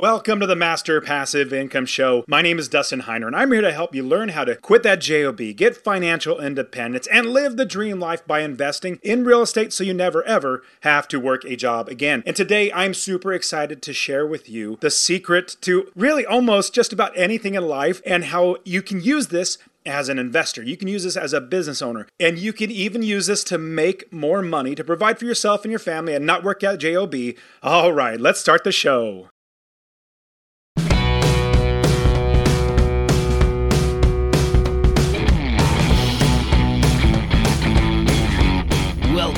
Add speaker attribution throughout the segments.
Speaker 1: Welcome to the Master Passive Income Show. My name is Dustin Heiner, and I'm here to help you learn how to quit that JOB, get financial independence, and live the dream life by investing in real estate so you never ever have to work a job again. And today, I'm super excited to share with you the secret to really almost just about anything in life and how you can use this as an investor. You can use this as a business owner. And you can even use this to make more money to provide for yourself and your family and not work at JOB. All right, let's start the show.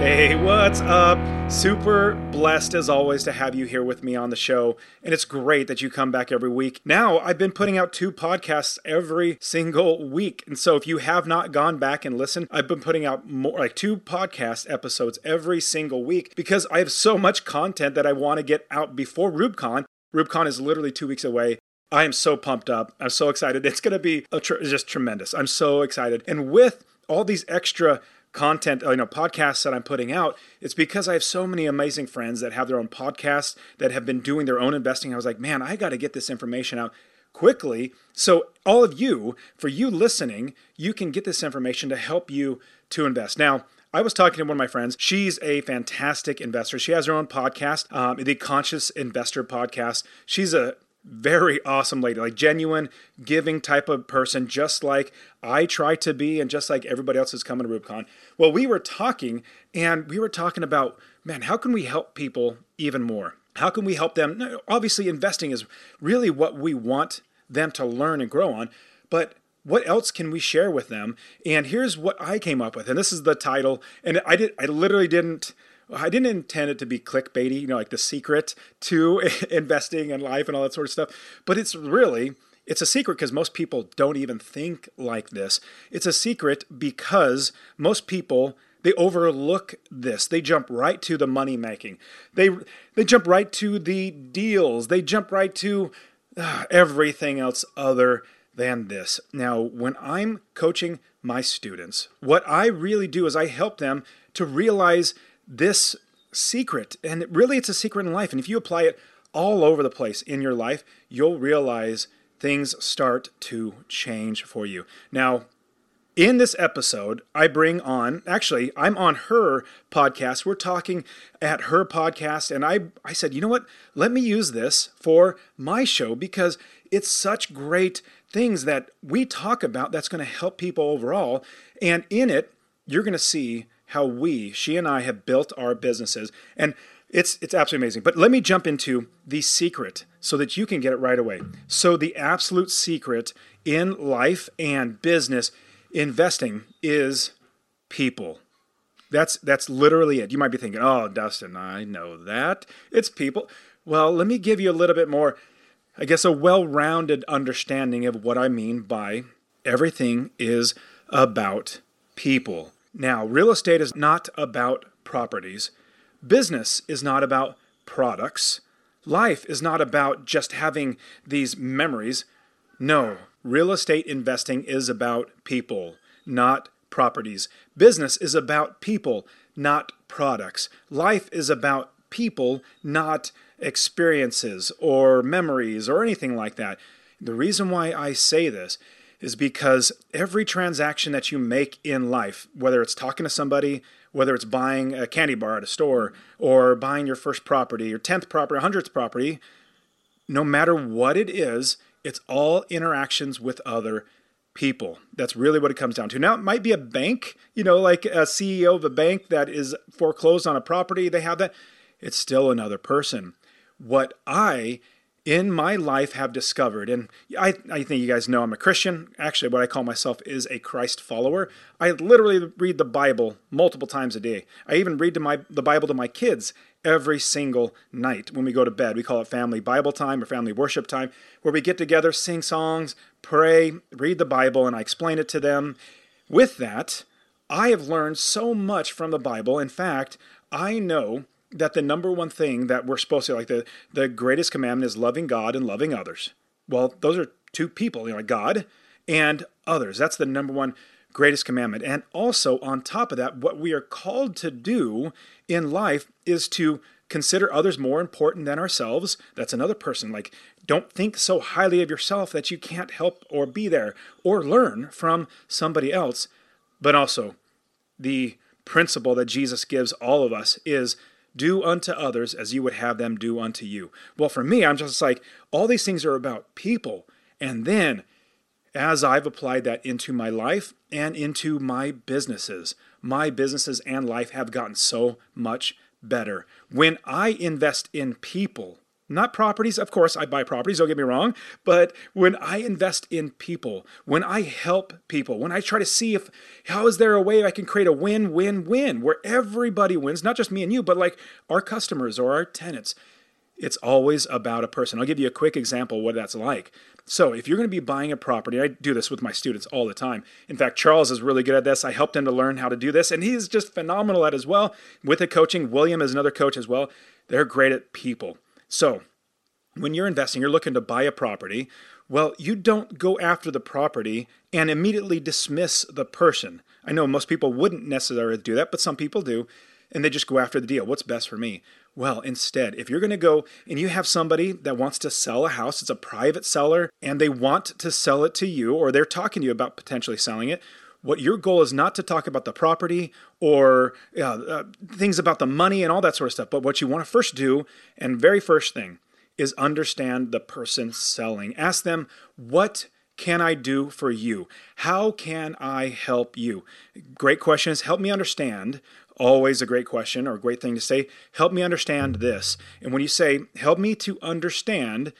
Speaker 1: Hey, what's up? Super blessed as always to have you here with me on the show. And it's great that you come back every week. Now, I've been putting out two podcasts every single week. And so if you have not gone back and listened, I've been putting out more like two podcast episodes every single week because I have so much content that I want to get out before REWBCON. REWBCON is literally two weeks away. I am so pumped up. I'm so excited. It's going to be tr- just tremendous. I'm so excited. And with all these extra content, you know, podcasts that I'm putting out, it's because I have so many amazing friends that have their own podcasts that have been doing their own investing. I was like, man, I got to get this information out quickly. So, all of you, for you listening, you can get this information to help you to invest. Now, I was talking to one of my friends. She's a fantastic investor. She has her own podcast, um, the Conscious Investor Podcast. She's a very awesome lady, like genuine, giving type of person, just like I try to be, and just like everybody else who's coming to REWBCON. Well, we were talking, and we were talking about, man, how can we help people even more? How can we help them? Obviously, investing is really what we want them to learn and grow on, but what else can we share with them? And here's what I came up with, and this is the title. And I did, I literally didn't I didn't intend it to be clickbaity, you know, like the secret to investing in life and all that sort of stuff. But it's really, it's a secret because most people don't even think like this. It's a secret because most people they overlook this. They jump right to the money making. They they jump right to the deals. They jump right to uh, everything else other than this. Now, when I'm coaching my students, what I really do is I help them to realize this secret. And really, it's a secret in life. And if you apply it all over the place in your life, you'll realize things start to change for you. Now, in this episode, I bring on, actually, I'm on her podcast. We're talking at her podcast, and I, I said, you know what? Let me use this for my show because it's such great things that we talk about that's going to help people overall. And in it, you're going to see how we, she and I, have built our businesses. And it's it's absolutely amazing. But let me jump into the secret so that you can get it right away. So the absolute secret in life and business investing is people. That's that's literally it. You might be thinking, "Oh, Dustin, I know that. It's people." Well, let me give you a little bit more I guess a well-rounded understanding of what I mean by everything is about people. Now, real estate is not about properties. Business is not about products. Life is not about just having these memories. No, real estate investing is about people, not properties. Business is about people, not products. Life is about people, not experiences or memories or anything like that. The reason why I say this is because every transaction that you make in life, whether it's talking to somebody, whether it's buying a candy bar at a store, or buying your first property, your 10th property, 100th property, no matter what it is, it's all interactions with other people. That's really what it comes down to. Now, it might be a bank, you know, like a CEO of a bank that is foreclosed on a property, they have that. It's still another person. What I in my life have discovered, and I, I think you guys know I'm a Christian. Actually, what I call myself is a Christ follower. I literally read the Bible multiple times a day. I even read to my, the Bible to my kids every single night when we go to bed. We call it family Bible time or family worship time, where we get together, sing songs, pray, read the Bible, and I explain it to them. With that, I have learned so much from the Bible. In fact, I know that the number one thing that we're supposed to like the the greatest commandment is loving God and loving others. Well, those are two people, you know, God and others. That's the number one greatest commandment. And also on top of that, what we are called to do in life is to consider others more important than ourselves. That's another person. Like don't think so highly of yourself that you can't help or be there or learn from somebody else. But also the principle that Jesus gives all of us is do unto others as you would have them do unto you. Well, for me, I'm just like, all these things are about people. And then as I've applied that into my life and into my businesses, my businesses and life have gotten so much better. When I invest in people, not properties. Of course, I buy properties, don't get me wrong. But when I invest in people, when I help people, when I try to see if how is there a way I can create a win win win where everybody wins, not just me and you, but like our customers or our tenants, it's always about a person. I'll give you a quick example what that's like. So, if you're going to be buying a property, I do this with my students all the time. In fact, Charles is really good at this. I helped him to learn how to do this, and he's just phenomenal at as well. With the coaching, William is another coach as well. They're great at people. So, when you're investing, you're looking to buy a property. Well, you don't go after the property and immediately dismiss the person. I know most people wouldn't necessarily do that, but some people do, and they just go after the deal. What's best for me? Well, instead, if you're going to go and you have somebody that wants to sell a house, it's a private seller, and they want to sell it to you, or they're talking to you about potentially selling it, what your goal is not to talk about the property or uh, uh, things about the money and all that sort of stuff, but what you want to first do, and very first thing, is understand the person selling. Ask them, what can I do for you? How can I help you? Great questions. Help me understand. Always a great question or a great thing to say. Help me understand this. And when you say, help me to understand,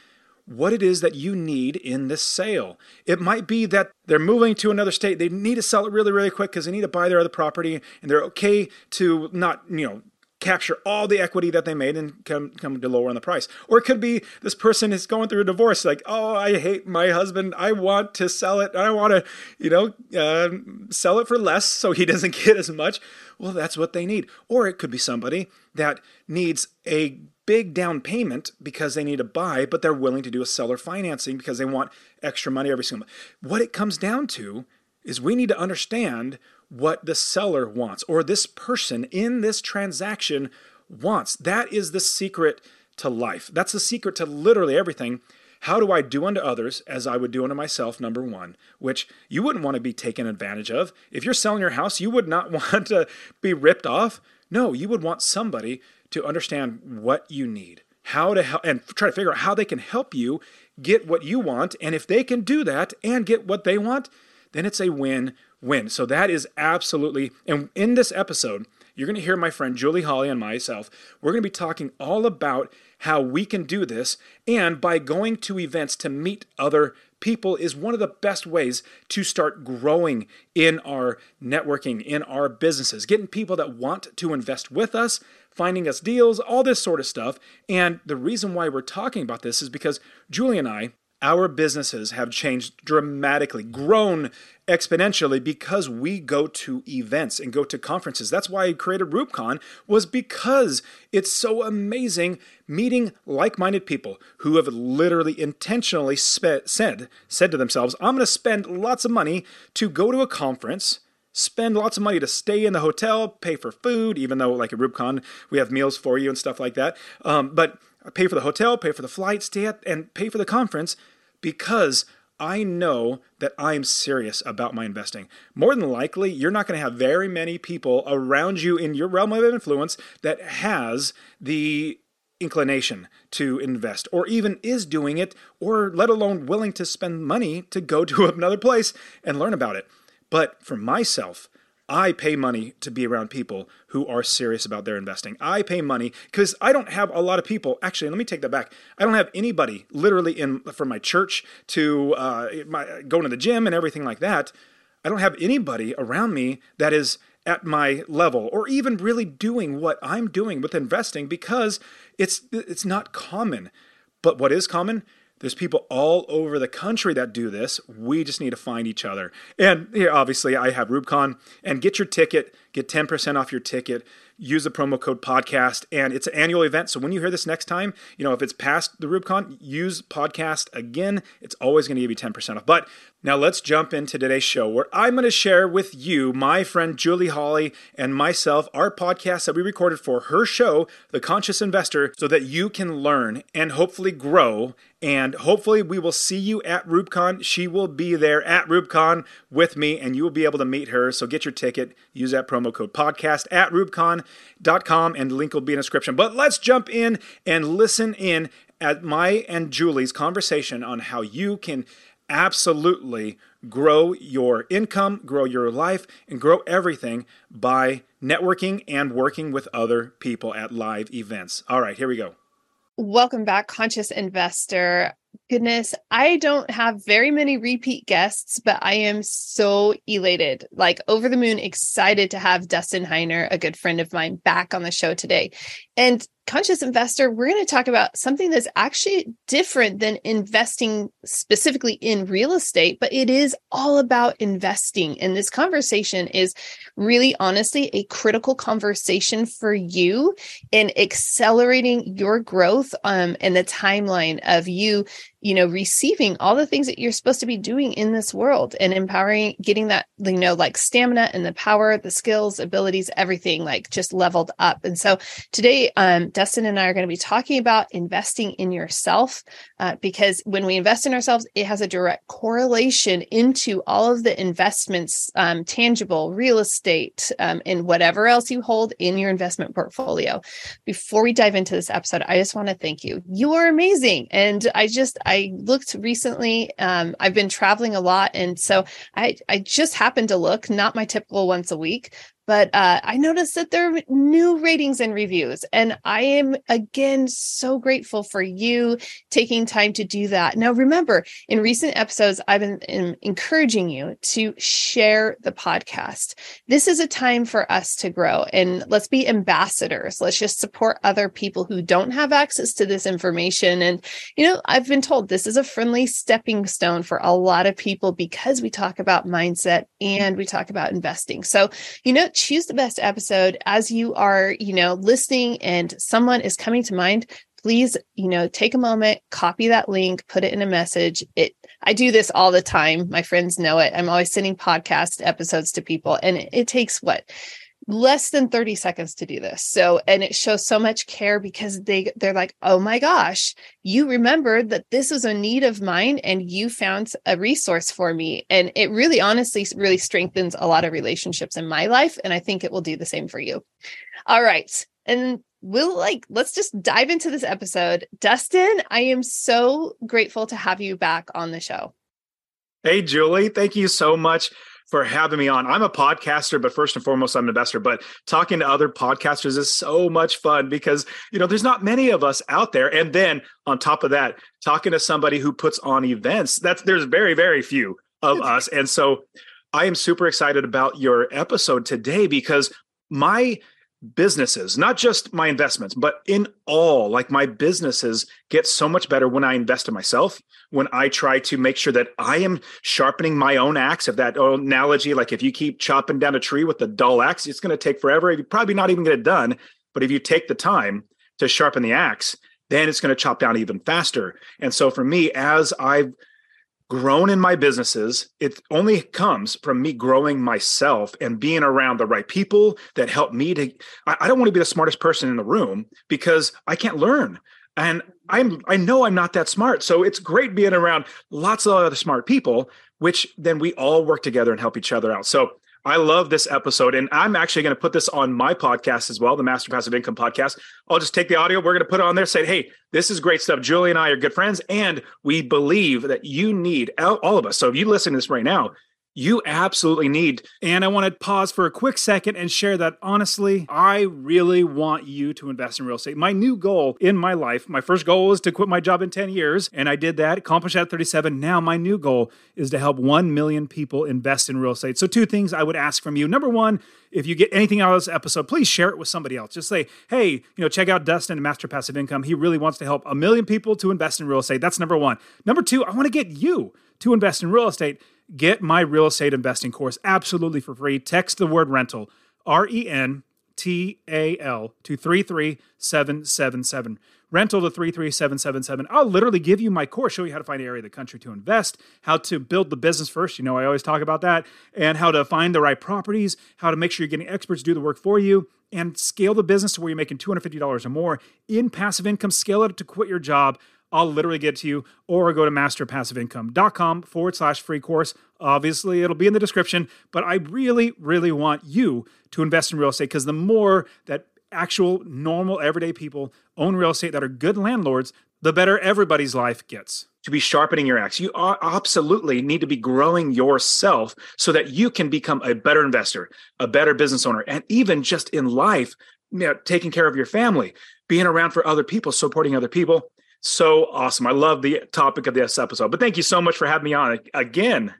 Speaker 1: what it is that you need in this sale. It might be that they're moving to another state. They need to sell it really, really quick because they need to buy their other property and they're okay to not, you know, capture all the equity that they made and come come to lower on the price. Or it could be this person is going through a divorce, like, oh, I hate my husband. I want to sell it. I want to, you know, uh, sell it for less so he doesn't get as much. Well, that's what they need. Or it could be somebody that needs a big down payment because they need to buy, but they're willing to do a seller financing because they want extra money every single month. What it comes down to is we need to understand what the seller wants or this person in this transaction wants. That is the secret to life. That's the secret to literally everything. How do I do unto others as I would do unto myself? Number one, which you wouldn't want to be taken advantage of. If you're selling your house, you would not want to be ripped off. No, you would want somebody to understand what you need, how to help, and try to figure out how they can help you get what you want. And if they can do that and get what they want, then it's a win win. So that is absolutely, and in this episode, you're going to hear my friend Julie Holly and myself. We're going to be talking all about how we can do this. And by going to events to meet other people is one of the best ways to start growing in our networking, in our businesses, getting people that want to invest with us, finding us deals, all this sort of stuff. And the reason why we're talking about this is because Julie and I, our businesses have changed dramatically, grown exponentially because we go to events and go to conferences. That's why I created REWBCON was because it's so amazing meeting like-minded people who have literally intentionally spe- said said to themselves, "I'm going to spend lots of money to go to a conference." Spend lots of money to stay in the hotel, pay for food, even though, like at REWBCON, we have meals for you and stuff like that. Um, but pay for the hotel, pay for the flight, stay at, and pay for the conference because I know that I'm serious about my investing. More than likely, you're not going to have very many people around you in your realm of influence that has the inclination to invest or even is doing it or let alone willing to spend money to go to another place and learn about it. But for myself, I pay money to be around people who are serious about their investing. I pay money because I don't have a lot of people. Actually, let me take that back. I don't have anybody literally in from my church to uh, my, going to the gym and everything like that. I don't have anybody around me that is at my level or even really doing what I'm doing with investing because it's it's not common. But what is common? There's people all over the country that do this. We just need to find each other. And yeah, obviously, I have REWBCON. And get your ticket, get 10% off your ticket use the promo code podcast and it's an annual event so when you hear this next time you know if it's past the REWBCON use podcast again it's always going to give you 10% off but now let's jump into today's show where i'm going to share with you my friend julie holly and myself our podcast that we recorded for her show the conscious investor so that you can learn and hopefully grow and hopefully, we will see you at REWBCON. She will be there at REWBCON with me, and you will be able to meet her. So get your ticket. Use that promo code podcast at rewbcon.com, and the link will be in the description. But let's jump in and listen in at my and Julie's conversation on how you can absolutely grow your income, grow your life, and grow everything by networking and working with other people at live events. All right, here we go.
Speaker 2: Welcome back, Conscious Investor. Goodness, I don't have very many repeat guests, but I am so elated, like over the moon, excited to have Dustin Heiner, a good friend of mine, back on the show today. And conscious investor, we're going to talk about something that's actually different than investing specifically in real estate, but it is all about investing. And this conversation is really honestly a critical conversation for you in accelerating your growth um, and the timeline of you you know receiving all the things that you're supposed to be doing in this world and empowering getting that you know like stamina and the power the skills abilities everything like just leveled up. And so today um, dustin and i are going to be talking about investing in yourself uh, because when we invest in ourselves it has a direct correlation into all of the investments um, tangible real estate um, and whatever else you hold in your investment portfolio. Before we dive into this episode i just want to thank you. You are amazing and i just I looked recently. Um, I've been traveling a lot, and so I I just happened to look, not my typical once a week, but uh, I noticed that there are new ratings and reviews. And I am again so grateful for you taking time to do that. Now, remember, in recent episodes, I've been encouraging you to share the podcast. This is a time for us to grow and let's be ambassadors. Let's just support other people who don't have access to this information. And, you know, I've been told this is a friendly stepping stone for a lot of people because we talk about mindset and we talk about investing. So, you know, choose the best episode as you are, you know, listening and someone is coming to mind. Please, you know, take a moment, copy that link, put it in a message. It I do this all the time. My friends know it. I'm always sending podcast episodes to people and it, it takes what less than 30 seconds to do this. So, and it shows so much care because they they're like, "Oh my gosh, you remembered that this was a need of mine and you found a resource for me." And it really honestly really strengthens a lot of relationships in my life and I think it will do the same for you. All right. And we'll like let's just dive into this episode. Dustin, I am so grateful to have you back on the show.
Speaker 1: Hey Julie, thank you so much for having me on. I'm a podcaster, but first and foremost, I'm an investor. But talking to other podcasters is so much fun because, you know, there's not many of us out there. And then on top of that, talking to somebody who puts on events, that's there's very, very few of us. And so I am super excited about your episode today because my businesses, not just my investments, but in all, like my businesses get so much better when I invest in myself, when I try to make sure that I am sharpening my own axe. Of that analogy, like if you keep chopping down a tree with a dull axe, it's going to take forever. You're probably not even get it done. But if you take the time to sharpen the axe, then it's going to chop down even faster. And so for me, as I've grown in my businesses, it only comes from me growing myself and being around the right people that help me to. I, I don't want to be the smartest person in the room because I can't learn. And I'm I know I'm not that smart. So it's great being around lots of other smart people, which then we all work together and help each other out. So I love this episode. And I'm actually going to put this on my podcast as well, the Master Passive Income podcast. I'll just take the audio. We're going to put it on there, say, hey, this is great stuff. Julie and I are good friends. And we believe that you need all of us. So if you listen to this right now, you absolutely need. And I want to pause for a quick second and share that honestly, I really want you to invest in real estate. My new goal in my life, my first goal was to quit my job in 10 years, and I did that, accomplished that at 37. Now, my new goal is to help 1 million people invest in real estate. So, two things I would ask from you. Number one, if you get anything out of this episode, please share it with somebody else. Just say, hey, you know, check out Dustin Master Passive Income. He really wants to help a million people to invest in real estate. That's number one. Number two, I want to get you to invest in real estate. Get my real estate investing course absolutely for free. Text the word rental, R E N T A L, to 33777. Rental to 33777. I'll literally give you my course, show you how to find an area of the country to invest, how to build the business first. You know, I always talk about that, and how to find the right properties, how to make sure you're getting experts to do the work for you, and scale the business to where you're making $250 or more in passive income. Scale it up to quit your job I'll literally get to you, or go to masterpassiveincome.com forward slash free course. Obviously, it'll be in the description, but I really, really want you to invest in real estate because the more that actual, normal, everyday people own real estate that are good landlords, the better everybody's life gets. To be sharpening your axe, you absolutely need to be growing yourself so that you can become a better investor, a better business owner, and even just in life, you know, taking care of your family, being around for other people, supporting other people so awesome. I love the topic of this episode. But thank you so much for having me on again.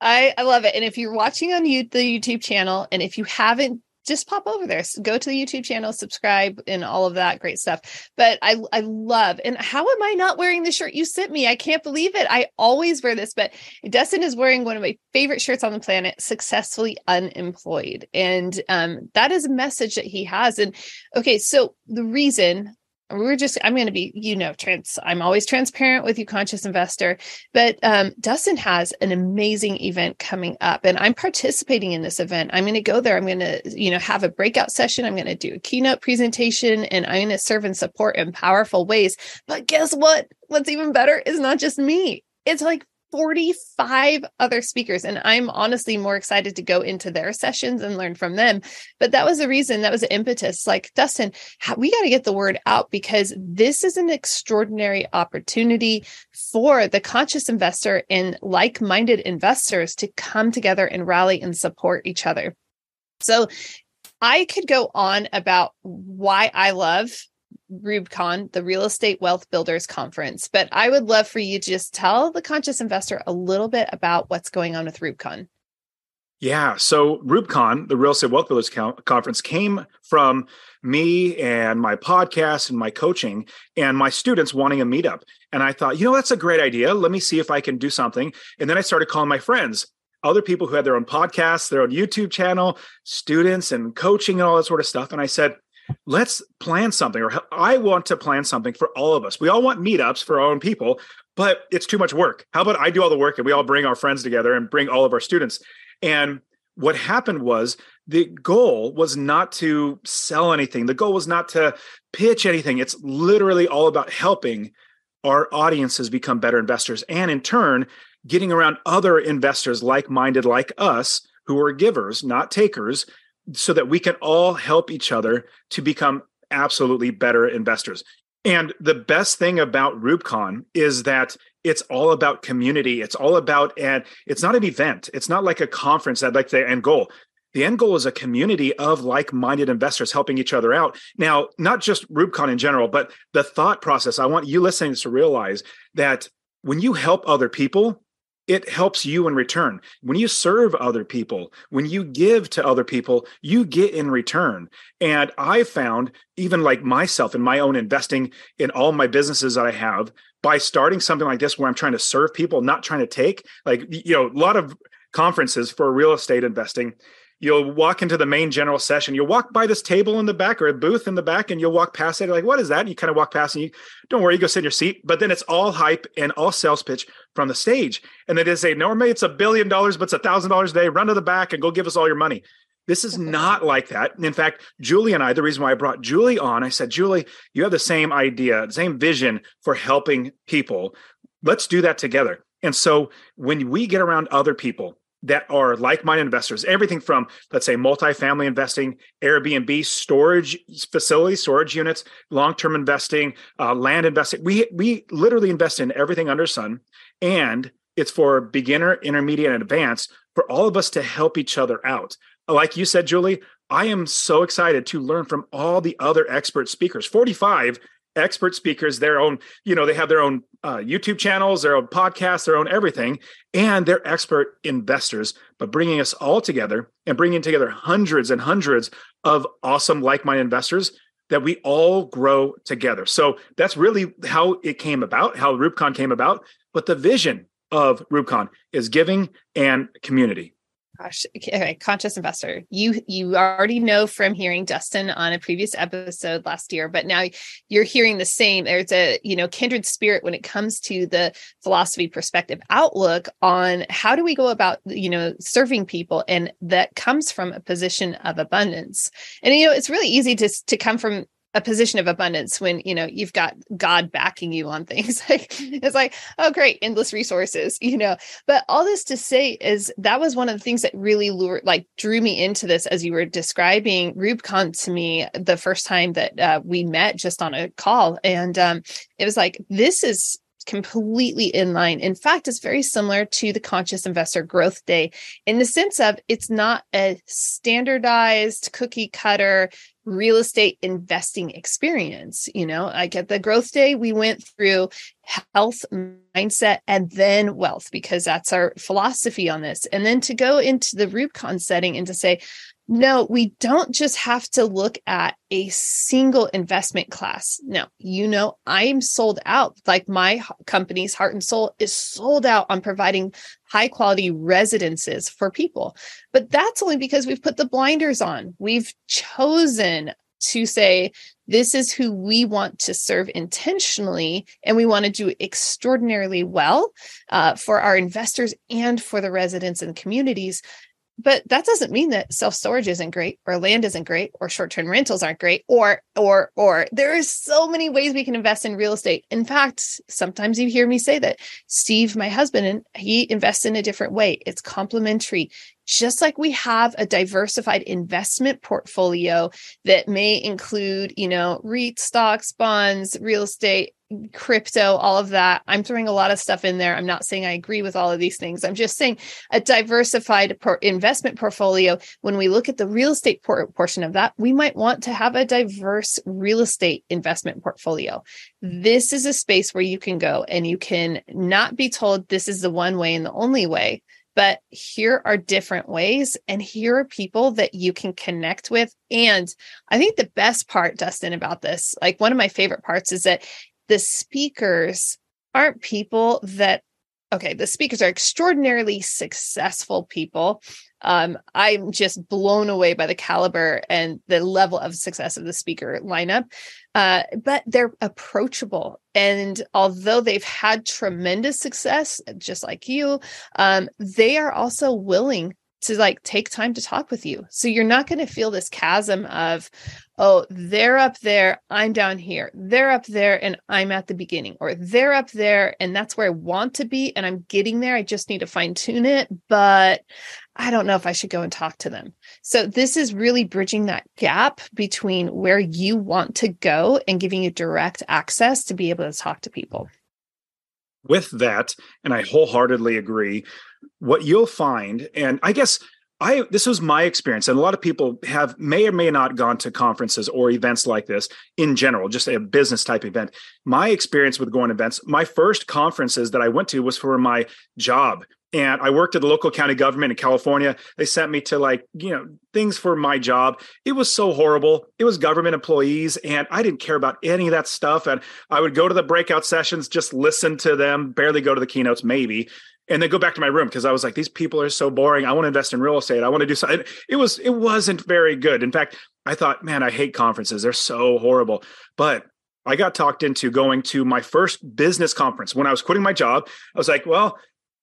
Speaker 2: I, I love it. And if you're watching on you, the YouTube channel, and if you haven't, just pop over there, go to the YouTube channel, subscribe, and all of that great stuff. But I, I love, and how am I not wearing the shirt you sent me? I can't believe it. I always wear this, but Dustin is wearing one of my favorite shirts on the planet, successfully unemployed. And um, that is a message that he has. And okay, so the reason we're just i'm going to be you know trans i'm always transparent with you conscious investor but um, dustin has an amazing event coming up and i'm participating in this event. I'm going to go there. I'm going to you know have a breakout session. I'm going to do a keynote presentation and i'm going to serve and support in powerful ways. But guess what? What's even better is not just me. It's like 45 other speakers. And I'm honestly more excited to go into their sessions and learn from them. But that was the reason, that was the impetus. Like, Dustin, we got to get the word out because this is an extraordinary opportunity for the conscious investor and like minded investors to come together and rally and support each other. So I could go on about why I love REWBCON, the Real Estate Wealth Builders Conference. But I would love for you to just tell the conscious investor a little bit about what's going on with REWBCON.
Speaker 1: Yeah. So REWBCON, the Real Estate Wealth Builders Conference, came from me and my podcast and my coaching and my students wanting a meetup. And I thought, you know, that's a great idea. Let me see if I can do something. And then I started calling my friends, other people who had their own podcasts, their own YouTube channel, students and coaching and all that sort of stuff. And I said, let's plan something or i want to plan something for all of us. We all want meetups for our own people but it's too much work. How about i do all the work and we all bring our friends together and bring all of our students? And what happened was the goal was not to sell anything. The goal was not to pitch anything. It's literally all about helping our audiences become better investors and in turn getting around other investors like-minded like us who are givers not takers so that we can all help each other to become absolutely better investors. And the best thing about REWBCON is that it's all about community. It's all about, and it's not an event. It's not like a conference that like the end goal. The end goal is a community of like-minded investors helping each other out. Now, not just REWBCON in general, but the thought process. I want you listening to realize that when you help other people, it helps you in return. When you serve other people, when you give to other people, you get in return. And I found, even like myself in my own investing in all my businesses that I have, by starting something like this where I'm trying to serve people, not trying to take, like, you know, a lot of conferences for real estate investing you'll walk into the main general session. You'll walk by this table in the back or a booth in the back, and you'll walk past it. Like, what is that? And you kind of walk past, and you don't worry, you go sit in your seat. But then it's all hype and all sales pitch from the stage. And they say, normally it's a billion dollars, but it's a thousand dollars a day. Run to the back and go give us all your money. This is not like that. In fact, Julie and I, the reason why I brought Julie on, I said, Julie, you have the same idea, same vision for helping people. Let's do that together. And so when we get around other people that are like-minded investors everything from let's say multifamily investing airbnb storage facilities storage units long-term investing uh, land investing we we literally invest in everything under sun and it's for beginner, intermediate, and advanced for all of us to help each other out. Like you said, Julie, I am so excited to learn from all the other expert speakers. 45 expert speakers, their own, you know, they have their own uh, YouTube channels, their own podcasts, their own everything, and they're expert investors. But bringing us all together and bringing together hundreds and hundreds of awesome like minded investors that we all grow together. So that's really how it came about, how REWBCON came about. But the vision of REWBCON is giving and community
Speaker 2: gosh okay conscious investor. You you already know from hearing dustin on a previous episode last year but now you're hearing the same. There's a you know kindred spirit when it comes to the philosophy perspective outlook on how do we go about you know serving people and that comes from a position of abundance. And you know it's really easy to to come from a position of abundance when you know you've got god backing you on things. Like it's like oh great endless resources you know. But all this to say is that was one of the things that really lured like drew me into this as you were describing. REWBCON to me the first time that uh, we met just on a call and um, it was like this is completely in line. In fact, it's very similar to the Conscious Investor Growth Day in the sense of it's not a standardized cookie cutter real estate investing experience. You know, like at the growth day, we went through health, mindset, and then wealth because that's our philosophy on this. And then to go into the REWBCON setting and to say, no, we don't just have to look at a single investment class. No, you know, I'm sold out. Like my company's heart and soul is sold out on providing high quality residences for people. But that's only because we've put the blinders on. We've chosen to say, this is who we want to serve intentionally, and we want to do extraordinarily well uh, for our investors and for the residents and communities but that doesn't mean that self-storage isn't great or land isn't great or short-term rentals aren't great or or or. There are so many ways we can invest in real estate. In fact sometimes you hear me say that steve my husband and he invests in a different way. It's complementary. Just like we have a diversified investment portfolio that may include you know REIT stocks bonds real estate crypto, all of that. I'm throwing a lot of stuff in there. I'm not saying I agree with all of these things. I'm just saying a diversified por- investment portfolio. When we look at the real estate por- portion of that, we might want to have a diverse real estate investment portfolio. This is a space where you can go and you can not be told this is the one way and the only way. But here are different ways, and here are people that you can connect with. And I think the best part, Dustin, about this, like one of my favorite parts is that the speakers aren't people that okay the speakers are extraordinarily successful people. Um, i'm just blown away by the caliber and the level of success of the speaker lineup. Uh, but they're approachable. And although they've had tremendous success just like you um, they are also willing to like take time to talk with you. So you're not going to feel this chasm of, oh, they're up there, I'm down here. They're up there and I'm at the beginning, or they're up there and that's where I want to be and I'm getting there. I just need to fine tune it, but I don't know if I should go and talk to them. So this is really bridging that gap between where you want to go and giving you direct access to be able to talk to people.
Speaker 1: With that, and I wholeheartedly agree, what you'll find, and I guess I this was my experience, and a lot of people have may or may not gone to conferences or events like this in general, just a business type event. My experience with going events, my first conferences that I went to was for my job. And I worked at the local county government in California. They sent me to like, you know, things for my job. It was so horrible. It was government employees, and I didn't care about any of that stuff. And I would go to the breakout sessions, just listen to them, barely go to the keynotes, maybe and then go back to my room because I was like, these people are so boring. I want to invest in real estate. I want to do something. It was it wasn't very good. In fact, I thought, man, I hate conferences. They're so horrible. But I got talked into going to my first business conference when I was quitting my job. I was like, well,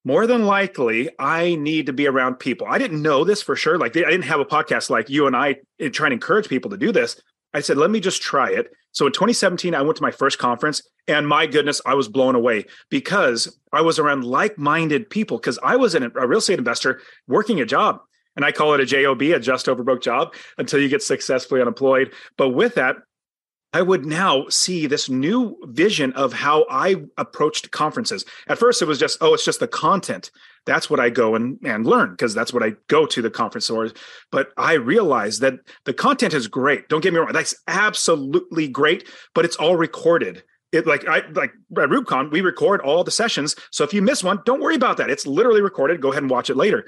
Speaker 1: more than likely, I need to be around people. I didn't know this for sure. Like I didn't have a podcast like you and I eh, trying to encourage people to do this. I said, let me just try it. So in 2017, I went to my first conference, and my goodness, I was blown away because I was around like minded people. Because I was a real estate investor working a job, and I call it a JOB, a just over broke job, until you get successfully unemployed. But with that, I would now see this new vision of how I approached conferences. At first, it was just, oh, it's just the content. That's what I go and, and learn because that's what I go to the conference for. But I realize that the content is great. Don't get me wrong. That's absolutely great, but it's all recorded. It like I like at REWBCON, we record all the sessions. So if you miss one, don't worry about that. It's literally recorded. Go ahead and watch it later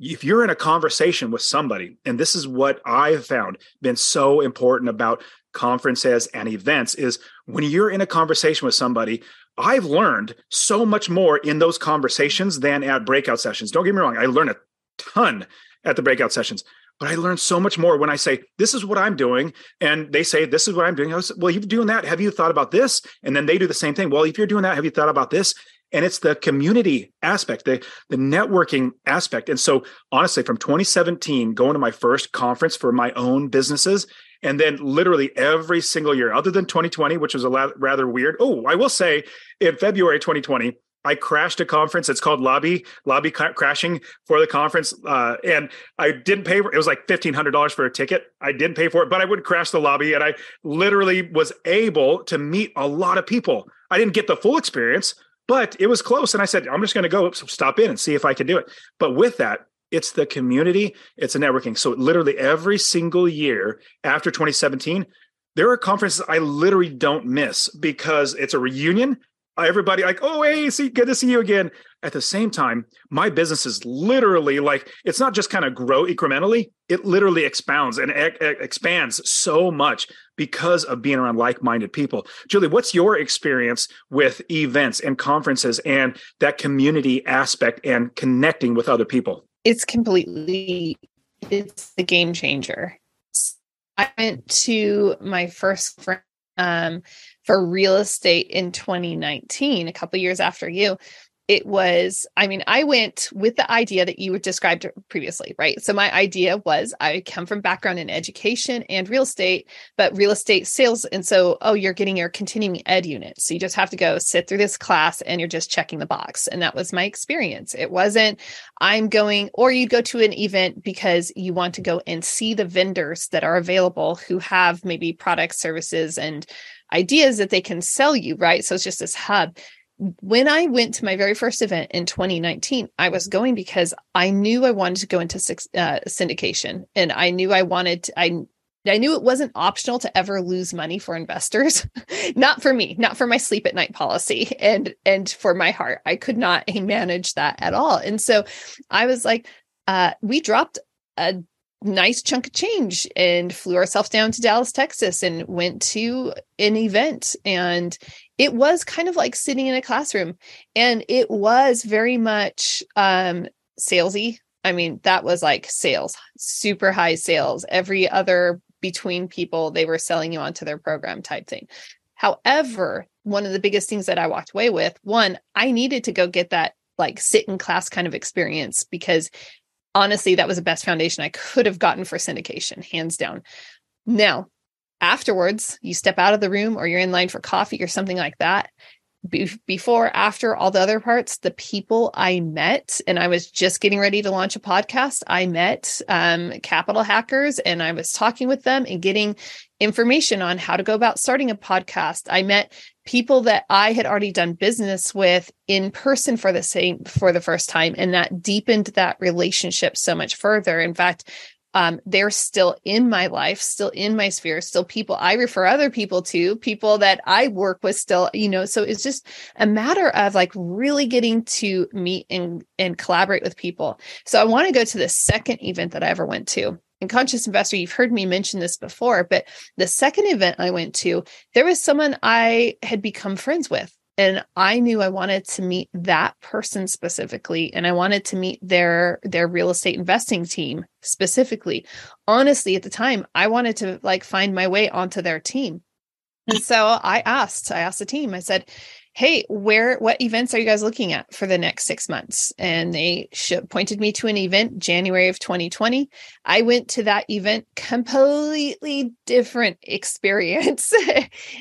Speaker 1: if you're in a conversation with somebody, and this is what I've found been so important about conferences and events is when you're in a conversation with somebody i've learned so much more in those conversations than at breakout sessions. Don't get me wrong i learn a ton at the breakout sessions but i learn so much more when i say this is what i'm doing and they say this is what i'm doing. I was, well you're doing that have you thought about this? And then they do the same thing well if you're doing that have you thought about this? And it's the community aspect the the networking aspect. And so honestly from 2017 going to my first conference for my own businesses and then literally every single year, other than 2020, which was a la- rather weird. Oh, I will say in February 2020, I crashed a conference. It's called Lobby Lobby Crashing for the conference, uh, and I didn't pay for it. Was like fifteen hundred dollars for a ticket. I didn't pay for it, but I would crash the lobby, and I literally was able to meet a lot of people. I didn't get the full experience, but it was close. And I said, I'm just going to go stop in and see if I can do it. But with that, it's the community, it's the networking. So literally every single year after 2017, there are conferences I literally don't miss because it's a reunion. Everybody like, oh hey, see, good to see you again. At the same time, my business is literally like it's not just kind of grow incrementally; it literally expounds and expands so much because of being around like-minded people. Julie, what's your experience with events and conferences and that community aspect and connecting with other people?
Speaker 2: It's completely it's the game changer. I went to my first friend um, for real estate in 2019, a couple years after you, it was i mean i went with the idea that you described previously right? So my idea was i come from background in education and real estate but real estate sales and so oh you're getting your continuing ed unit. So you just have to go sit through this class and you're just checking the box. And that was my experience. It wasn't i'm going or you'd go to an event because you want to go and see the vendors that are available who have maybe products services and ideas that they can sell you right? So it's just this hub when I went to my very first event in 2019, I was going because I knew I wanted to go into uh, syndication, and I knew I wanted. To, I I knew it wasn't optional to ever lose money for investors. not for me, not for my sleep at night policy, and and for my heart, I could not manage that at all. And so, I was like, uh, we dropped a nice chunk of change and flew ourselves down to Dallas, Texas, and went to an event. And it was kind of like sitting in a classroom and it was very much um salesy. I mean that was like sales super high sales every other between people they were selling you onto their program type thing. However one of the biggest things that i walked away with one i needed to go get that like sit in class kind of experience because honestly that was the best foundation i could have gotten for syndication hands down. Now afterwards you step out of the room or you're in line for coffee or something like that Be- before after all the other parts the people i met and i was just getting ready to launch a podcast i met um, capital hackers and i was talking with them and getting information on how to go about starting a podcast. I met people that i had already done business with in person for the same for the first time and that deepened that relationship so much further. In fact um, they're still in my life, still in my sphere, still people I refer other people to, people that I work with still, you know, so it's just a matter of like really getting to meet and, and collaborate with people. So I want to go to the second event that I ever went to. In Conscious Investor, you've heard me mention this before, but the second event I went to, there was someone I had become friends with and i knew i wanted to meet that person specifically and i wanted to meet their their real estate investing team specifically. Honestly at the time i wanted to like find my way onto their team. And so i asked i asked the team i said hey where what events are you guys looking at for the next six months? And they sh- pointed me to an event january of 2020 i went to that event completely different experience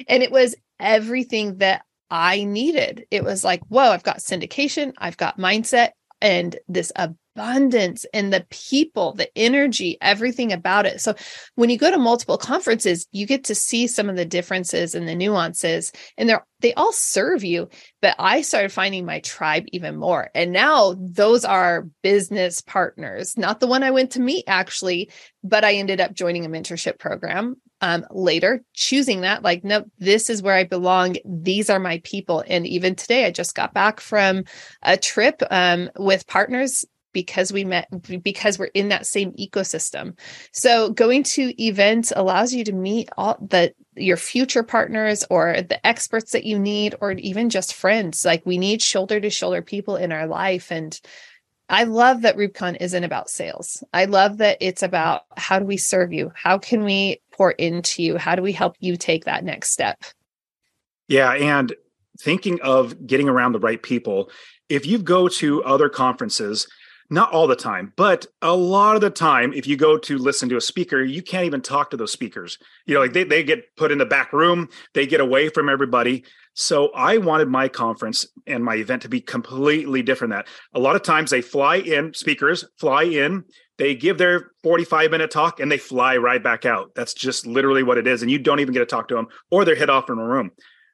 Speaker 2: and it was everything that I needed. It was like, whoa, I've got syndication, I've got mindset, and this abundance and the people, the energy, everything about it. So when you go to multiple conferences, you get to see some of the differences and the nuances and they're they all serve you. But I started finding my tribe even more. And now those are business partners, not the one I went to meet actually, but I ended up joining a mentorship program um, later, choosing that, like, no, this is where I belong. These are my people. And even today, I just got back from a trip um, with partners because we met because we're in that same ecosystem so going to events allows you to meet all the your future partners or the experts that you need or even just friends like we need shoulder to shoulder people in our life and I love that REWBCON isn't about sales. I love that it's about how do we serve you? How can we pour into you? How do we help you take that next step?
Speaker 1: Yeah. And thinking of getting around the right people, if you go to other conferences, not all the time, but a lot of the time, if you go to listen to a speaker, you can't even talk to those speakers. You know, like they, they get put in the back room, they get away from everybody. So I wanted my conference and my event to be completely different. That a lot of times they fly in, speakers fly in, they give their 45 minute talk and they fly right back out. That's just literally what it is. And you don't even get to talk to them or they're hit off in a room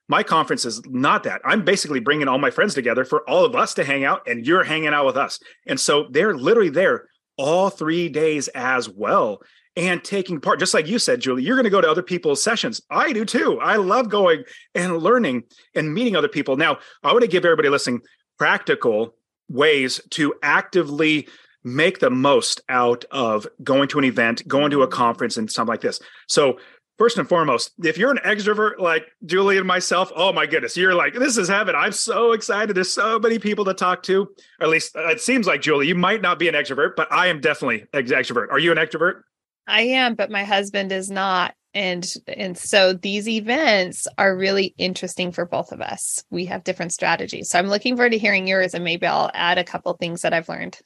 Speaker 1: my conference is not that. I'm basically bringing all my friends together for all of us to hang out, and you're hanging out with us. And so they're literally there all three days as well and taking part. Just like you said, Julie, you're going to go to other people's sessions. I do too. I love going and learning and meeting other people. Now, I want to give everybody listening practical ways to actively make the most out of going to an event, going to a conference, and something like this. So, first and foremost, if you're an extrovert like Julie and myself, oh my goodness, you're like, this is heaven. I'm so excited. There's so many people to talk to. Or at least uh, it seems like Julie, you might not be an extrovert, but I am definitely an extrovert. Are you an extrovert?
Speaker 2: I am, but my husband is not. And and so these events are really interesting for both of us. We have different strategies. So I'm looking forward to hearing yours and maybe I'll add a couple things that I've learned.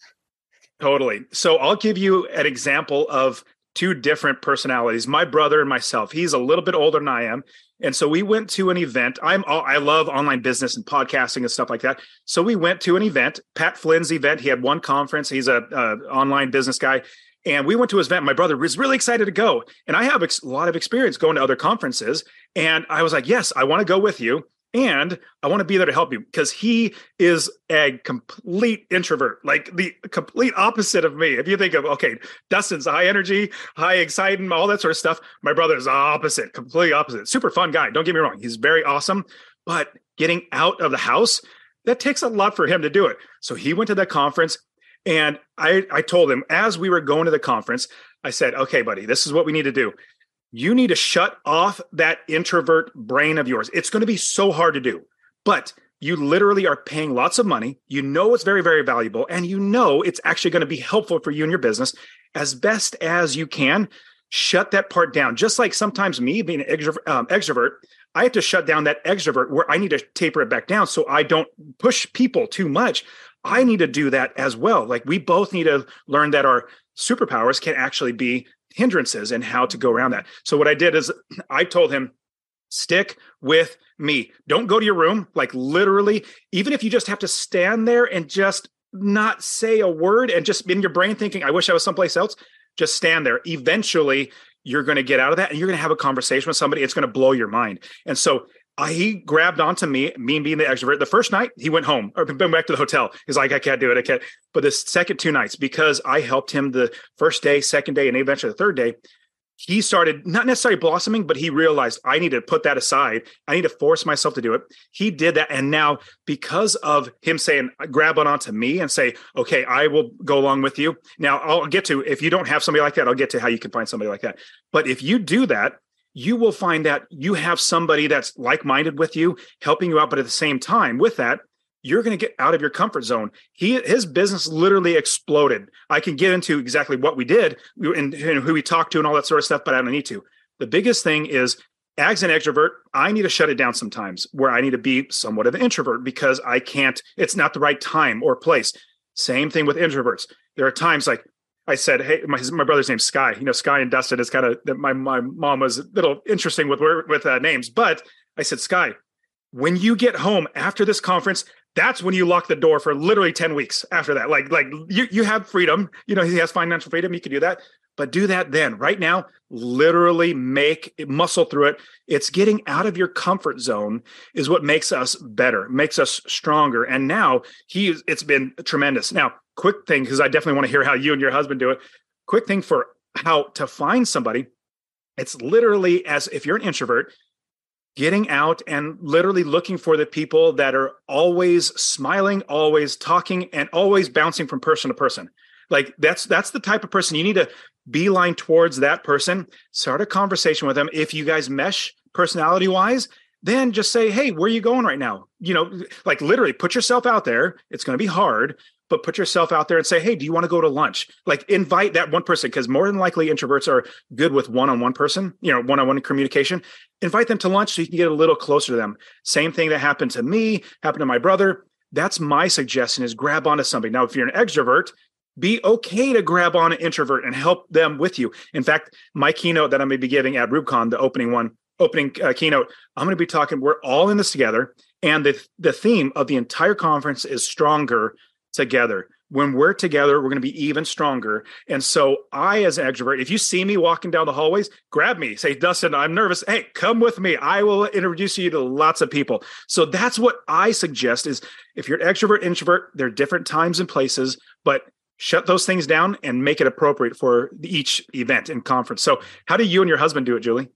Speaker 1: Totally. So I'll give you an example of two different personalities. My brother and myself. He's a little bit older than I am, and so we went to an event. I'm all, I love online business and podcasting and stuff like that. So we went to an event, Pat Flynn's event. He had one conference. He's a, a online business guy. And we went to his event. My brother was really excited to go. And I have a lot of experience going to other conferences. And I was like, yes, I want to go with you and I want to be there to help you because he is a complete introvert, like the complete opposite of me. If you think of okay, Dustin's high energy, high excitement, all that sort of stuff. My brother is opposite, completely opposite. Super fun guy. Don't get me wrong, he's very awesome, but getting out of the house that takes a lot for him to do it. So he went to that conference, and I I told him as we were going to the conference, I said, okay, buddy, this is what we need to do you need to shut off that introvert brain of yours. It's going to be so hard to do, but you literally are paying lots of money. You know it's very, very valuable, and you know it's actually going to be helpful for you and your business as best as you can. Shut that part down. Just like sometimes me being an extrovert, um, extrovert I have to shut down that extrovert where I need to taper it back down so I don't push people too much. I need to do that as well. Like we both need to learn that our superpowers can actually be hindrances and how to go around that. So what I did is I told him, stick with me. Don't go to your room. Like literally, even if you just have to stand there and just not say a word and just in your brain thinking, I wish I was someplace else, just stand there. Eventually, you're going to get out of that and you're going to have a conversation with somebody. It's going to blow your mind. And so Uh, he grabbed onto me, me being the extrovert. The first night he went home or went back to the hotel. He's like, I can't do it. I can't. But the second two nights, because I helped him the first day, second day, and eventually the third day, he started not necessarily blossoming, but he realized I need to put that aside. I need to force myself to do it. He did that. And now, because of him saying, uh, grab on onto me and say, okay, I will go along with you. Now, I'll get to, if you don't have somebody like that, I'll get to how you can find somebody like that. But if you do that, you will find that you have somebody that's like minded with you, helping you out. But at the same time, with that, you're going to get out of your comfort zone. He his business literally exploded. I can get into exactly what we did and, and who we talked to and all that sort of stuff, but I don't need to. The biggest thing is as an extrovert, I need to shut it down sometimes where I need to be somewhat of an introvert because I can't, it's not the right time or place. Same thing with introverts. There are times like I said, "Hey, my, my brother's name's Sky. You know, Sky and Dustin is kind of my my mom was a little interesting with with uh, names, but I said, Sky, when you get home after this conference, that's when you lock the door for literally 10 weeks after that. Like, like you, you have freedom, you know, he has financial freedom. You can do that, but do that then right now, literally make muscle through it. It's getting out of your comfort zone is what makes us better, makes us stronger. And now he it's been tremendous. Now, quick thing, because I definitely want to hear how you and your husband do it. Quick thing for how to find somebody. It's literally as if you're an introvert, getting out and literally looking for the people that are always smiling, always talking, and always bouncing from person to person. Like that's that's the type of person you need to beeline towards that person, start a conversation with them. If you guys mesh personality wise, then just say, Hey, where are you going right now? You know, like literally put yourself out there. It's going to be hard, but put yourself out there and say, Hey, do you want to go to lunch? Like invite that one person because more than likely introverts are good with one on one person, you know, one on one communication. Invite them to lunch so you can get a little closer to them. Same thing that happened to me, happened to my brother. That's my suggestion is grab onto somebody. Now, if you're an extrovert, be okay to grab on an introvert and help them with you. In fact, my keynote that I'm going to be giving at REWBCON, the opening one, opening uh, keynote, I'm going to be talking. We're all in this together, and the the theme of the entire conference is stronger together. When we're together, we're going to be even stronger. And so, I, as an extrovert, if you see me walking down the hallways, grab me, say, Dustin, I'm nervous. Hey, come with me. I will introduce you to lots of people. So, that's what I suggest is if you're an extrovert, introvert, there are different times and places, but shut those things down and make it appropriate for each event and conference. So, how do you and your husband do it, Julie?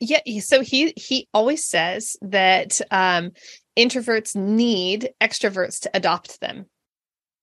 Speaker 2: Yeah, so he he always says that um, introverts need extroverts to adopt them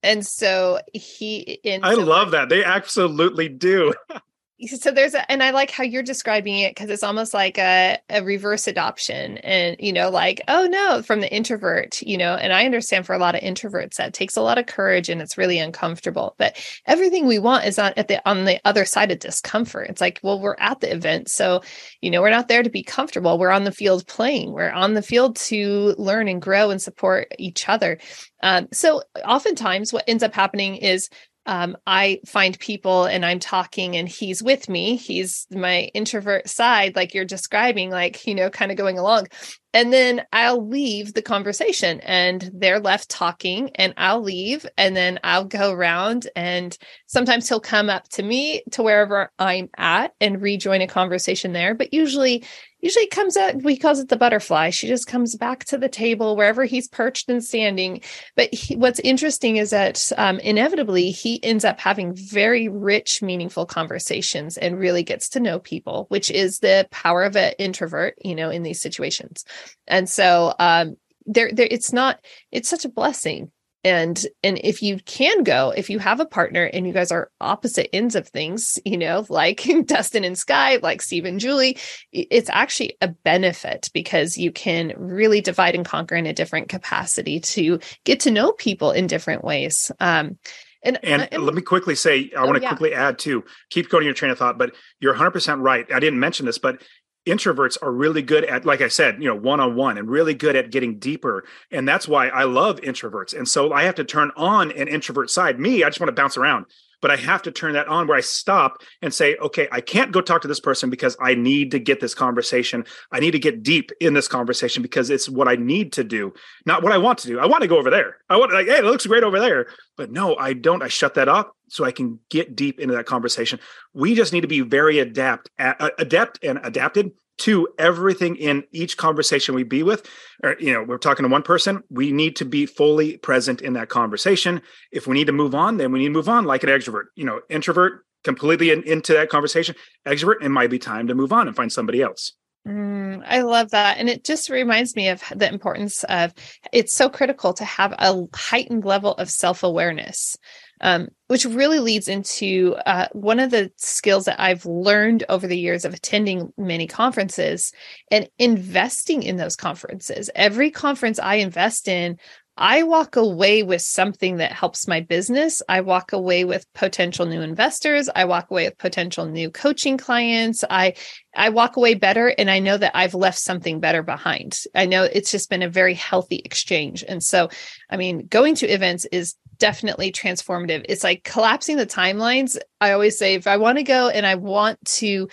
Speaker 2: and so he in
Speaker 1: i
Speaker 2: so
Speaker 1: love that they absolutely do
Speaker 2: so there's a and i like how you're describing it because it's almost like a, a reverse adoption and you know like oh no from the introvert you know and i understand for a lot of introverts that takes a lot of courage and it's really uncomfortable but everything we want is on at the on the other side of discomfort. It's like well we're at the event so you know we're not there to be comfortable. We're on the field playing. We're on the field to learn and grow and support each other. Um, so oftentimes what ends up happening is um, I find people and I'm talking and he's with me. He's my introvert side, like you're describing, like, you know, kind of going along. And then I'll leave the conversation and they're left talking and I'll leave and then I'll go around and sometimes he'll come up to me to wherever I'm at and rejoin a conversation there. But usually usually comes out we calls it the butterfly. She just comes back to the table wherever he's perched and standing. But he, what's interesting is that um, inevitably he ends up having very rich meaningful conversations and really gets to know people which is the power of an introvert you know in these situations. And so um, there, there it's not it's such a blessing and and if you can go if you have a partner and you guys are opposite ends of things you know like dustin and sky like steve and julie it's actually a benefit because you can really divide and conquer in a different capacity to get to know people in different ways um,
Speaker 1: and, and, let me quickly say, I oh, want to yeah. quickly add to keep going your train of thought, but you're 100% right. I didn't mention this, but introverts are really good at like i said you know one-on-one and really good at getting deeper. And that's why i love introverts. And so i have to turn on an introvert side. Me i just want to bounce around but I have to turn that on where I stop and say, okay, I can't go talk to this person because I need to get this conversation. I need to get deep in this conversation because it's what I need to do, not what I want to do. I want to go over there. I want like, hey, it looks great over there. But no, I don't. I shut that off so I can get deep into that conversation. We just need to be very adapt, uh, adept and adapted to everything in each conversation we be with or you know we're talking to one person we need to be fully present in that conversation. If we need to move on then we need to move on like an extrovert. You know introvert completely in, into that conversation. Extrovert it might be time to move on and find somebody else.
Speaker 2: Mm, I love that. And it just reminds me of the importance of it's so critical to have a heightened level of self awareness um, which really leads into uh, one of the skills that I've learned over the years of attending many conferences and investing in those conferences. Every conference I invest in, I walk away with something that helps my business. I walk away with potential new investors. I walk away with potential new coaching clients. I I walk away better and I know that I've left something better behind. I know it's just been a very healthy exchange. And so, I mean, going to events is definitely transformative. It's like collapsing the timelines. I always say if I want to go and I want to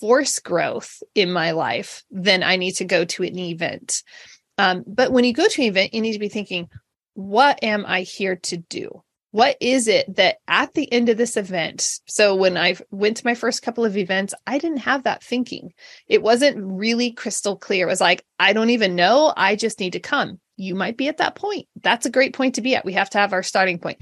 Speaker 2: force growth in my life, then I need to go to an event Um, but when you go to an event, you need to be thinking, what am I here to do? What is it that at the end of this event? So, when I went to my first couple of events, I didn't have that thinking. It wasn't really crystal clear. It was like, I don't even know. I just need to come you might be at that point. That's a great point to be at. We have to have our starting point.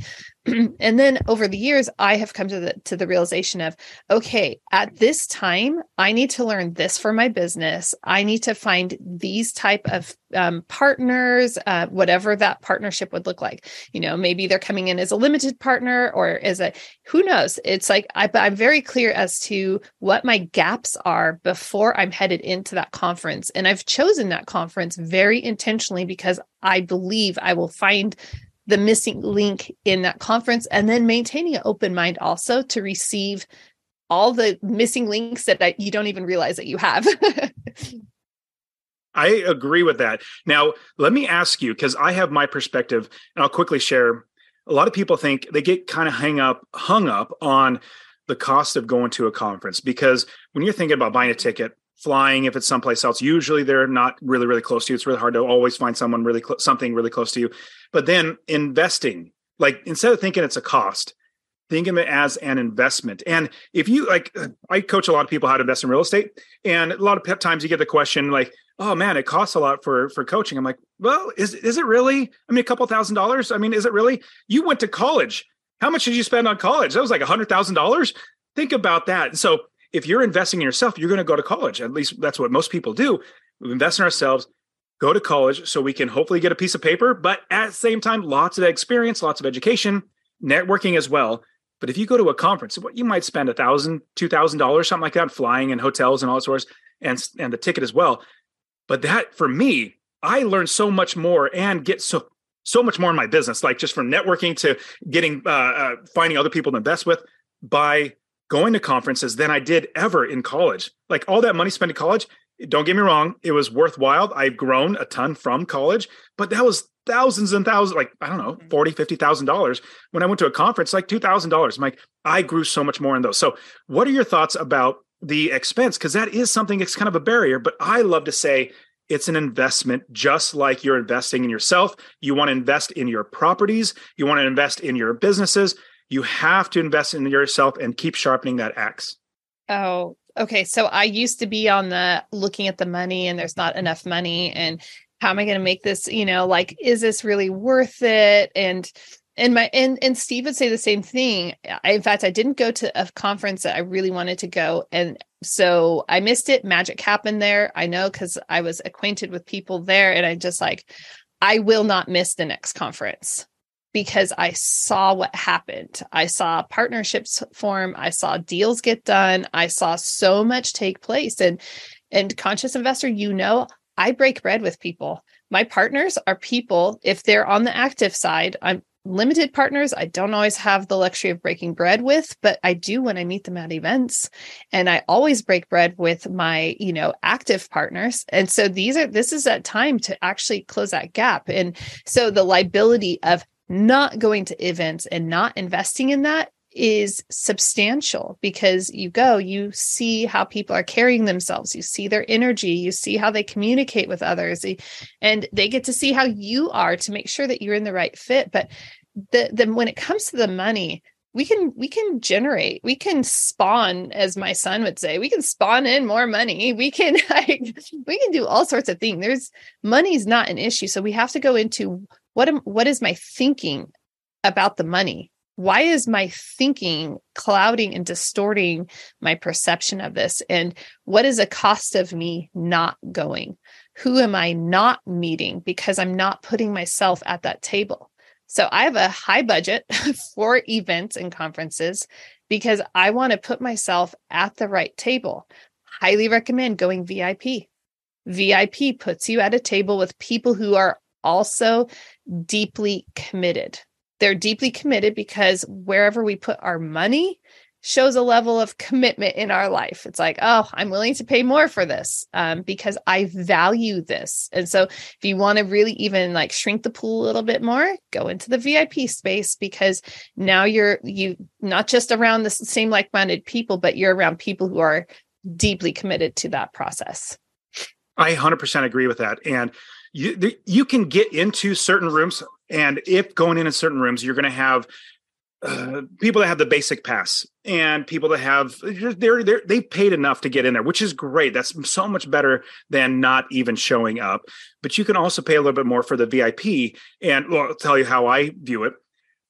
Speaker 2: and then over the years, I have come to the to the realization of, okay, at this time, I need to learn this for my business. I need to find these type of um, partners, uh, whatever that partnership would look like. You know, maybe they're coming in as a limited partner or as a who knows. It's like I, I'm very clear as to what my gaps are before I'm headed into that conference, and I've chosen that conference very intentionally because I believe I will find the missing link in that conference and then maintaining an open mind also to receive all the missing links that you don't even realize that you have.
Speaker 1: I agree with that. Now, let me ask you because I have my perspective and I'll quickly share. A lot of people think they get kind of hang up hung up on the cost of going to a conference because when you're thinking about buying a ticket, flying if it's someplace else. Usually they're not really really close to you. It's really hard to always find someone really cl- something really close to you. But then investing like instead of thinking it's a cost think of it as an investment. And if you like uh, i coach a lot of people how to invest in real estate and a lot of times you get the question like oh man it costs a lot for for coaching. I'm like well is is it really? I mean a couple thousand dollars? I mean is it really? You went to college. How much did you spend on college? That was like a hundred thousand dollars? Think about that. So if you're investing in yourself, you're going to go to college. At least that's what most people do. We invest in ourselves, go to college so we can hopefully get a piece of paper, but at the same time, lots of experience, lots of education, networking as well. But if you go to a conference, what you might spend a thousand, two thousand dollars, something like that, flying and hotels and all sorts, and and the ticket as well. But that for me, I learn so much more and get so so much more in my business, like just from networking to getting uh, uh, finding other people to invest with by going to conferences than I did ever in college. Like all that money spent in college, don't get me wrong, it was worthwhile. I've grown a ton from college, but that was thousands and thousands, like, I don't know, mm-hmm. 40, $50,000. When I went to a conference, like $2,000. I'm like, I grew so much more in those. So what are your thoughts about the expense? Because that is something that's kind of a barrier, but I love to say, it's an investment just like you're investing in yourself. You want to invest in your properties. You want to invest in your businesses you have to invest in yourself and keep sharpening that axe.
Speaker 2: Oh, okay. So I used to be on the looking at the money and there's not enough money and how am I going to make this, you know, like is this really worth it? And and my and and Steve would say the same thing. I, in fact, I didn't go to a conference that I really wanted to go, and so I missed it. Magic happened there. I know because I was acquainted with people there, and I just like, I will not miss the next conference because I saw what happened. I saw partnerships form, I saw deals get done, I saw so much take place and and conscious investor, you know, I break bread with people. My partners are people if they're on the active side, I'm limited partners I don't always have the luxury of breaking bread with, but I do when I meet them at events. And I always break bread with my, you know, active partners. And so these are this is that time to actually close that gap. And so the liability of not going to events and not investing in that is substantial because you go, you see how people are carrying themselves, you see their energy, you see how they communicate with others, and they get to see how you are to make sure that you're in the right fit. But the, the when it comes to the money, we can we can generate we can spawn as my son would say we can spawn in more money. We can like, we can do all sorts of things there's money's not an issue. So we have to go into what am what is my thinking about the money? Why is my thinking clouding and distorting my perception of this? And what is the cost of me not going? Who am i not meeting because i'm not putting myself at that table? So i have a high budget for events and conferences because i want to put myself at the right table. Highly recommend going vip vip puts you at a table with people who are also deeply committed. They're deeply committed because wherever we put our money shows a level of commitment in our life. It's like, oh, I'm willing to pay more for this um, because I value this. And so, if you want to really even like shrink the pool a little bit more, go into the VIP space because now you're you not just around the same like-minded people, but you're around people who are deeply committed to that process.
Speaker 1: I 100% agree with that. And you you can get into certain rooms, and if going in in certain rooms, you're going to have uh, people that have the basic pass and people that have they're, they're they paid enough to get in there which is great. That's so much better than not even showing up. But you can also pay a little bit more for the vip and well, i'll tell you how i view it.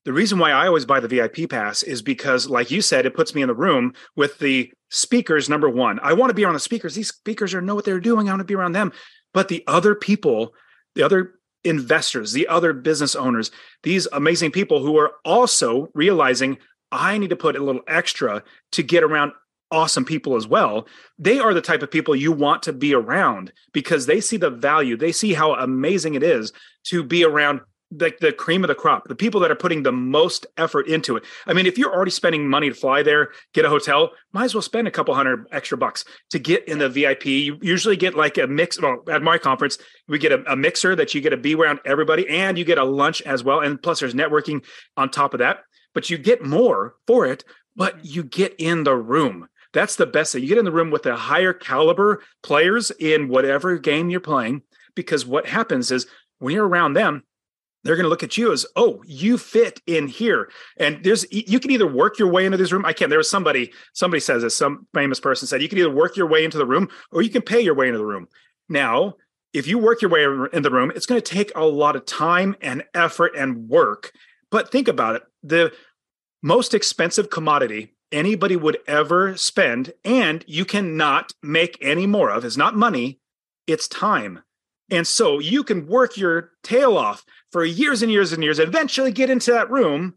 Speaker 1: The reason why i always buy the vip pass is because like you said it puts me in the room with the speakers number one. I want to be around the speakers. These speakers are know what they're doing. I want to be around them but the other people the other investors, the other business owners, these amazing people who are also realizing I need to put a little extra to get around awesome people as well. They are the type of people you want to be around because they see the value, they see how amazing it is to be around like the cream of the crop, the people that are putting the most effort into it. I mean, if you're already spending money to fly there, get a hotel, might as well spend a couple hundred extra bucks to get in the VIP. You usually get like a mix. Well, at my conference, we get a, a mixer that you get to be around everybody, and you get a lunch as well. And plus, there's networking on top of that. But you get more for it, but mm-hmm. you get in the room. That's the best thing. You get in the room with the higher caliber players in whatever game you're playing, because what happens is when you're around them, they're going to look at you as oh you fit in here. And there's you can either work your way into this room i can't there was somebody somebody says this some famous person said you can either work your way into the room or you can pay your way into the room. Now if you work your way in the room it's going to take a lot of time and effort and work but think about it the most expensive commodity anybody would ever spend and you cannot make any more of is not money it's time. And so you can work your tail off for years and years and years, eventually get into that room.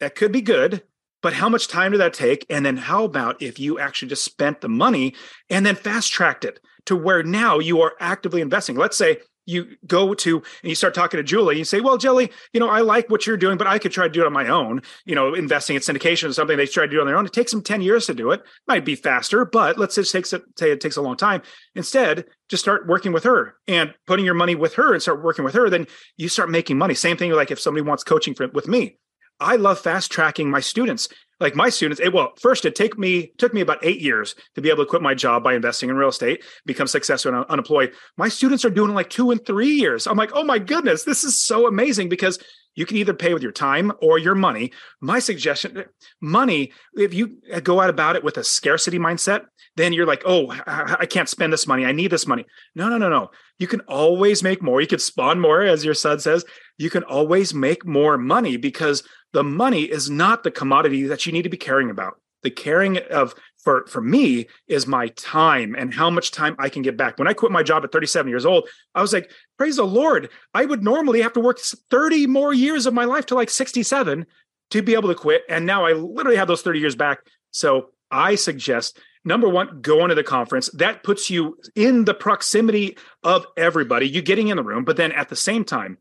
Speaker 1: That could be good, but how much time did that take? And then how about if you actually just spent the money and then fast tracked it to where now you are actively investing? Let's say you go to and you start talking to Julie, you say, Well, Jelly, you know, I like what you're doing, but I could try to do it on my own. You know, investing in syndication is something they try to do on their own. It takes them 10 years to do it. Might be faster, but let's just take, say it takes a long time. Instead, just start working with her and putting your money with her and start working with her. Then you start making money. Same thing like if somebody wants coaching for, with me. I love fast tracking my students like my students it, well first it take me took me about eight years to be able to quit my job by investing in real estate become successful and unemployed. My students are doing like two and three years. I'm like oh my goodness this is so amazing because you can either pay with your time or your money. My suggestion money if you go out about it with a scarcity mindset then you're like oh i can't spend this money. I need this money. No no no no. You can always make more. You can spawn more as your son says you can always make more money because the money is not the commodity that you need to be caring about the caring of for for me is my time and how much time I can get back. When I quit my job at 37 years old, I was like, praise the Lord. I would normally have to work 30 more years of my life to like 67 to be able to quit. And now I literally have those 30 years back. So I suggest number one, go to the conference. That puts you in the proximity of everybody. You getting in the room, but then at the same time,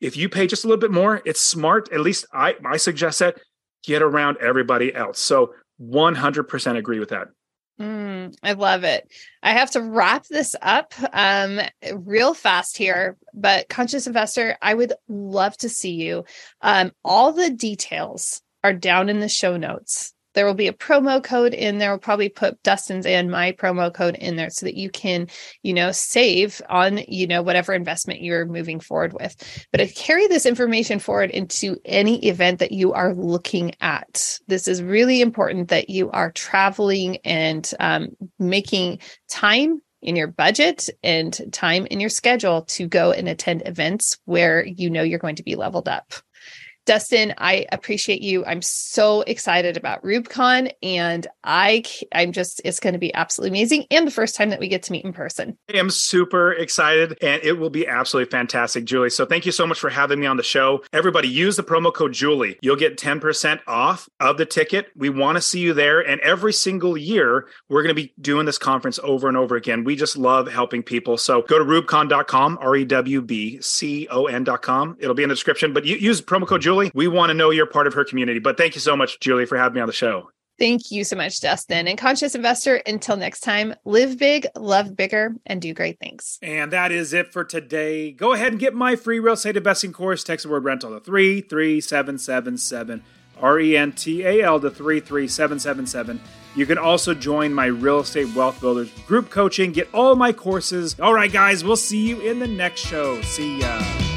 Speaker 1: if you pay just a little bit more, it's smart. At least I I suggest that get around everybody else. So 100% agree with that.
Speaker 2: Mm, I love it. I have to wrap this up um, real fast here, but conscious investor, I would love to see you. Um, all the details are down in the show notes there will be a promo code in there. We'll probably put Dustin's and my promo code in there so that you can, you know, save on, you know, whatever investment you're moving forward with. But to carry this information forward into any event that you are looking at, this is really important that you are traveling and um, making time in your budget and time in your schedule to go and attend events where you know you're going to be leveled up. Dustin, I appreciate you. I'm so excited about REWBCON and I I'm just it's going to be absolutely amazing and the first time that we get to meet in person.
Speaker 1: I am super excited and it will be absolutely fantastic, Julie. So thank you so much for having me on the show. Everybody use the promo code Julie. You'll get 10% off of the ticket. We want to see you there and every single year we're going to be doing this conference over and over again. We just love helping people. So go to rewbcon.com, R E W B C O N.com. It'll be in the description, but you use promo code Julie Julie. We want to know you're part of her community. But thank you so much, Julie, for having me on the show.
Speaker 2: Thank you so much, Dustin. And Conscious Investor, until next time, live big, love bigger, and do great things.
Speaker 1: And that is it for today. Go ahead and get my free real estate investing course. Text the word rental to 33777 R E N T A L to 33777. You can also join my Real Estate Wealth Builders group coaching, get all my courses. All right, guys, we'll see you in the next show. See ya.